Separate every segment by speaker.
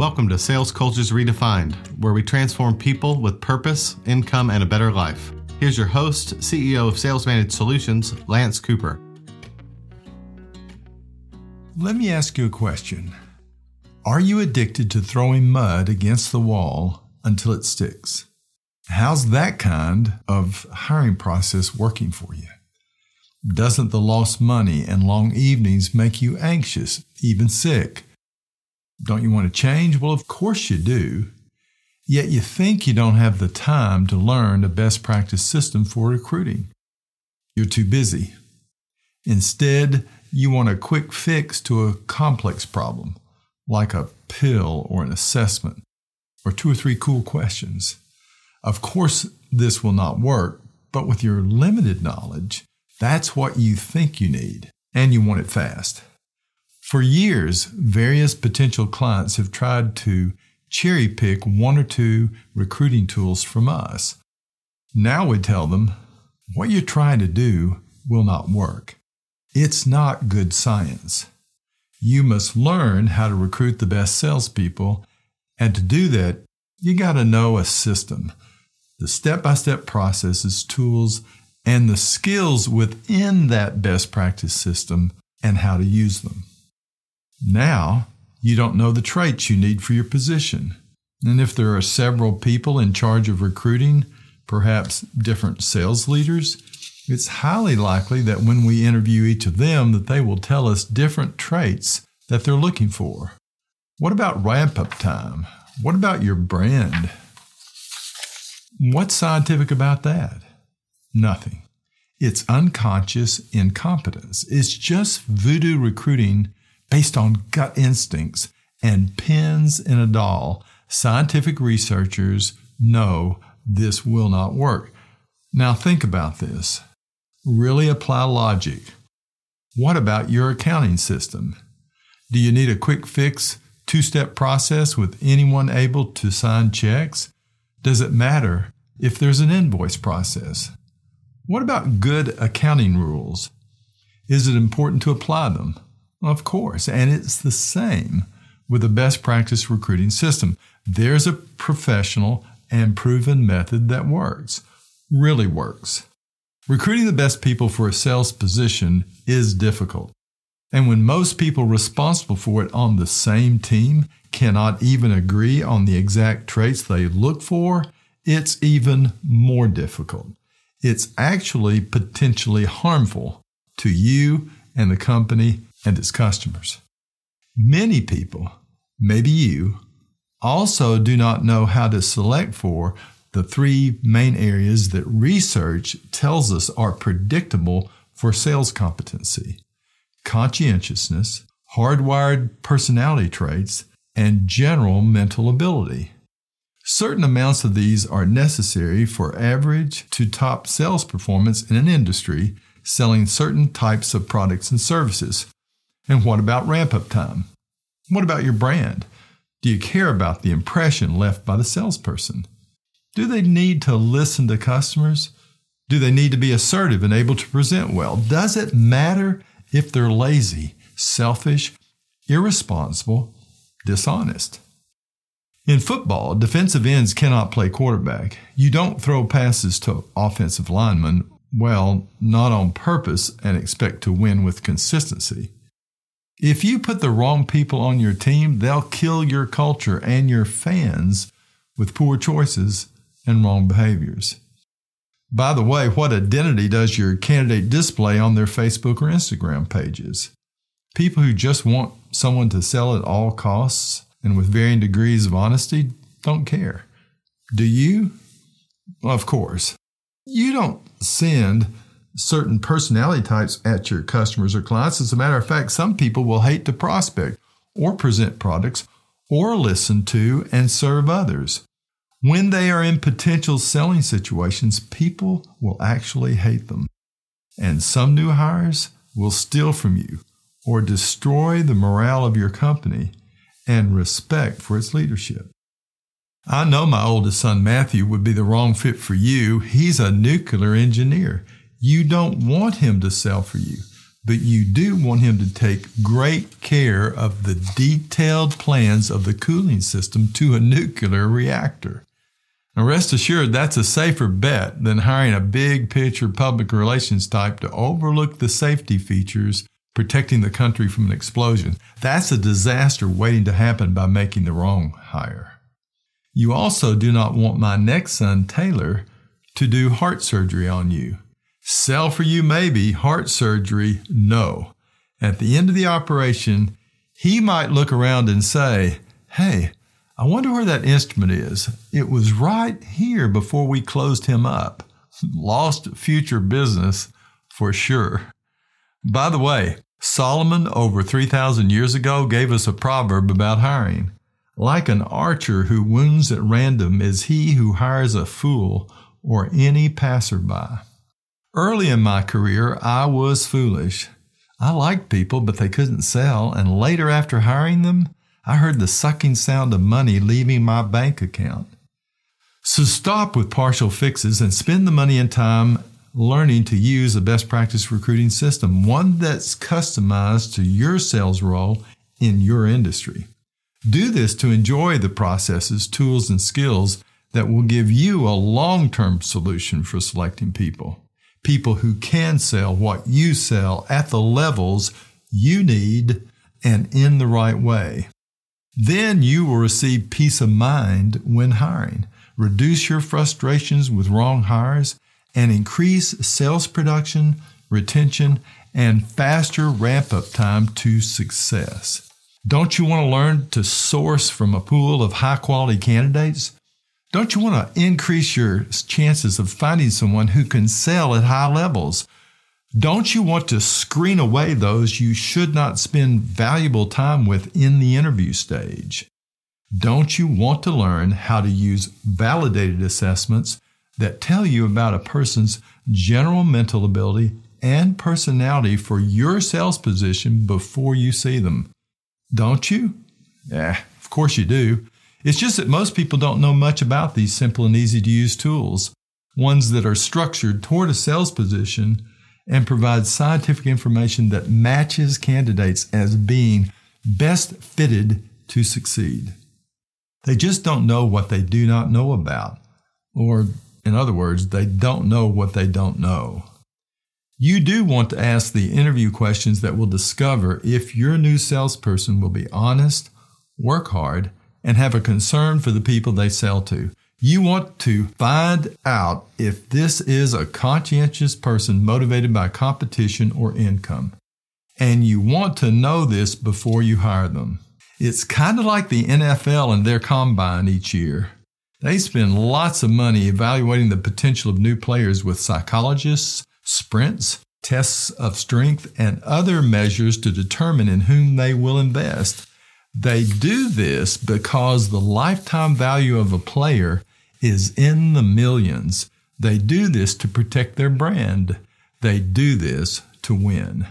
Speaker 1: Welcome to Sales Cultures Redefined, where we transform people with purpose, income, and a better life. Here's your host, CEO of Sales Managed Solutions, Lance Cooper.
Speaker 2: Let me ask you a question. Are you addicted to throwing mud against the wall until it sticks? How's that kind of hiring process working for you? Doesn't the lost money and long evenings make you anxious, even sick? Don't you want to change? Well, of course you do. Yet you think you don't have the time to learn a best practice system for recruiting. You're too busy. Instead, you want a quick fix to a complex problem, like a pill or an assessment, or two or three cool questions. Of course, this will not work, but with your limited knowledge, that's what you think you need, and you want it fast. For years, various potential clients have tried to cherry pick one or two recruiting tools from us. Now we tell them, what you're trying to do will not work. It's not good science. You must learn how to recruit the best salespeople, and to do that, you got to know a system, the step by step processes, tools, and the skills within that best practice system and how to use them. Now, you don't know the traits you need for your position. And if there are several people in charge of recruiting, perhaps different sales leaders, it's highly likely that when we interview each of them that they will tell us different traits that they're looking for. What about ramp up time? What about your brand? What's scientific about that? Nothing. It's unconscious incompetence. It's just voodoo recruiting based on gut instincts and pins in a doll. Scientific researchers know this will not work. Now think about this. Really apply logic. What about your accounting system? Do you need a quick fix, two step process with anyone able to sign checks? Does it matter if there's an invoice process? What about good accounting rules? Is it important to apply them? Of course, and it's the same with a best practice recruiting system. There's a professional and proven method that works, really works. Recruiting the best people for a sales position is difficult. And when most people responsible for it on the same team cannot even agree on the exact traits they look for, it's even more difficult it's actually potentially harmful to you and the company and its customers. Many people, maybe you, also do not know how to select for the three main areas that research tells us are predictable for sales competency conscientiousness, hardwired personality traits, and general mental ability. Certain amounts of these are necessary for average to top sales performance in an industry selling certain types of products and services. And what about ramp up time? What about your brand? Do you care about the impression left by the salesperson? Do they need to listen to customers? Do they need to be assertive and able to present well? Does it matter if they're lazy, selfish, irresponsible, dishonest? In football, defensive ends cannot play quarterback. You don't throw passes to offensive linemen, well, not on purpose, and expect to win with consistency. If you put the wrong people on your team, they'll kill your culture and your fans with poor choices and wrong behaviors. By the way, what identity does your candidate display on their Facebook or Instagram pages? People who just want someone to sell at all costs and with varying degrees of honesty don't care. Do you? Of course. You don't send certain personality types at your customers or clients. As a matter of fact, some people will hate to prospect or present products or listen to and serve others. When they are in potential selling situations, people will actually hate them. And some new hires will steal from you or destroy the morale of your company and respect for its leadership. I know my oldest son Matthew would be the wrong fit for you. He's a nuclear engineer. You don't want him to sell for you. but you do want him to take great care of the detailed plans of the cooling system to a nuclear reactor. Now, rest assured, that's a safer bet than hiring a big picture public relations type to overlook the safety features protecting the country from an explosion. That's a disaster waiting to happen by making the wrong hire. You also do not want my next son, Taylor, to do heart surgery on you. Sell for you, maybe. Heart surgery, no. At the end of the operation, he might look around and say, Hey, I wonder where that instrument is. It was right here before we closed him up. Lost future business for sure. By the way, Solomon over 3,000 years ago gave us a proverb about hiring. Like an archer who wounds at random is he who hires a fool or any passerby. Early in my career, I was foolish. I liked people, but they couldn't sell, and later after hiring them, I heard the sucking sound of money leaving my bank account. So stop with partial fixes and spend the money and time learning to use a best practice recruiting system, one that's customized to your sales role in your industry. Do this to enjoy the processes, tools, and skills that will give you a long term solution for selecting people. People who can sell what you sell at the levels you need and in the right way. Then you will receive peace of mind when hiring. Reduce your frustrations with wrong hires and increase sales production, retention, and faster ramp up time to success. Don't you want to learn to source from a pool of high quality candidates? Don't you want to increase your chances of finding someone who can sell at high levels? Don't you want to screen away those you should not spend valuable time with in the interview stage? Don't you want to learn how to use validated assessments that tell you about a person's general mental ability and personality for your sales position before you see them. Don't you? Yeah, of course you do. It's just that most people don't know much about these simple and easy to use tools, ones that are structured toward a sales position and provide scientific information that matches candidates as being best fitted to succeed. They just don't know what they do not know about, or in other words, they don't know what they don't know. You do want to ask the interview questions that will discover if your new salesperson will be honest, work hard, and have a concern for the people they sell to. You want to find out if this is a conscientious person motivated by competition or income. And you want to know this before you hire them. It's kind of like the NFL and their combine each year. They spend lots of money evaluating the potential of new players with psychologists, sprints, tests of strength, and other measures to determine in whom they will invest. They do this because the lifetime value of a player is in the millions. They do this to protect their brand. They do this to win.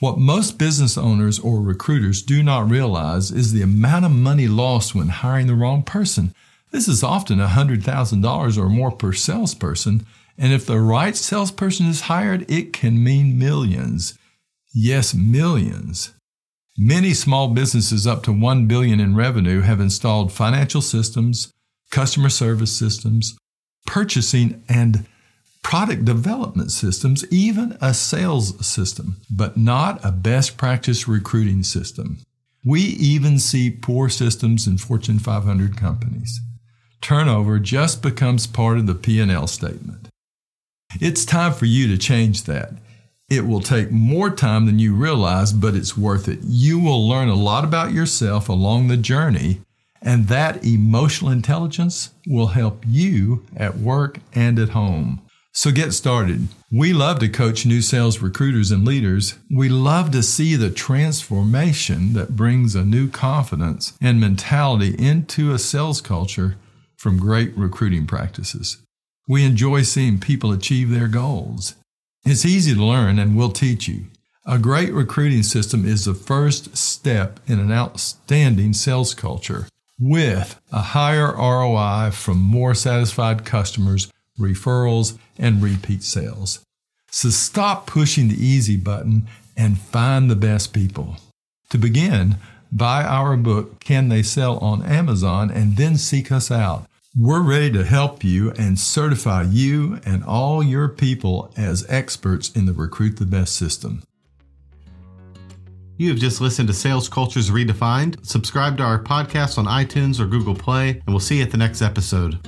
Speaker 2: What most business owners or recruiters do not realize is the amount of money lost when hiring the wrong person. This is often $100,000 or more per salesperson, and if the right salesperson is hired, it can mean millions. Yes, millions. Many small businesses up to 1 billion in revenue have installed financial systems, customer service systems, purchasing and product development systems, even a sales system, but not a best practice recruiting system. We even see poor systems in Fortune 500 companies turnover just becomes part of the P&L statement. It's time for you to change that. It will take more time than you realize, but it's worth it. You will learn a lot about yourself along the journey, and that emotional intelligence will help you at work and at home. So get started. We love to coach new sales recruiters and leaders. We love to see the transformation that brings a new confidence and mentality into a sales culture from great recruiting practices. We enjoy seeing people achieve their goals. It's easy to learn, and we'll teach you. A great recruiting system is the first step in an outstanding sales culture with a higher ROI from more satisfied customers, referrals, and repeat sales. So stop pushing the easy button and find the best people. To begin, buy our book, Can They Sell on Amazon, and then seek us out. We're ready to help you and certify you and all your people as experts in the Recruit the Best system.
Speaker 1: You have just listened to Sales Cultures Redefined. Subscribe to our podcast on iTunes or Google Play, and we'll see you at the next episode.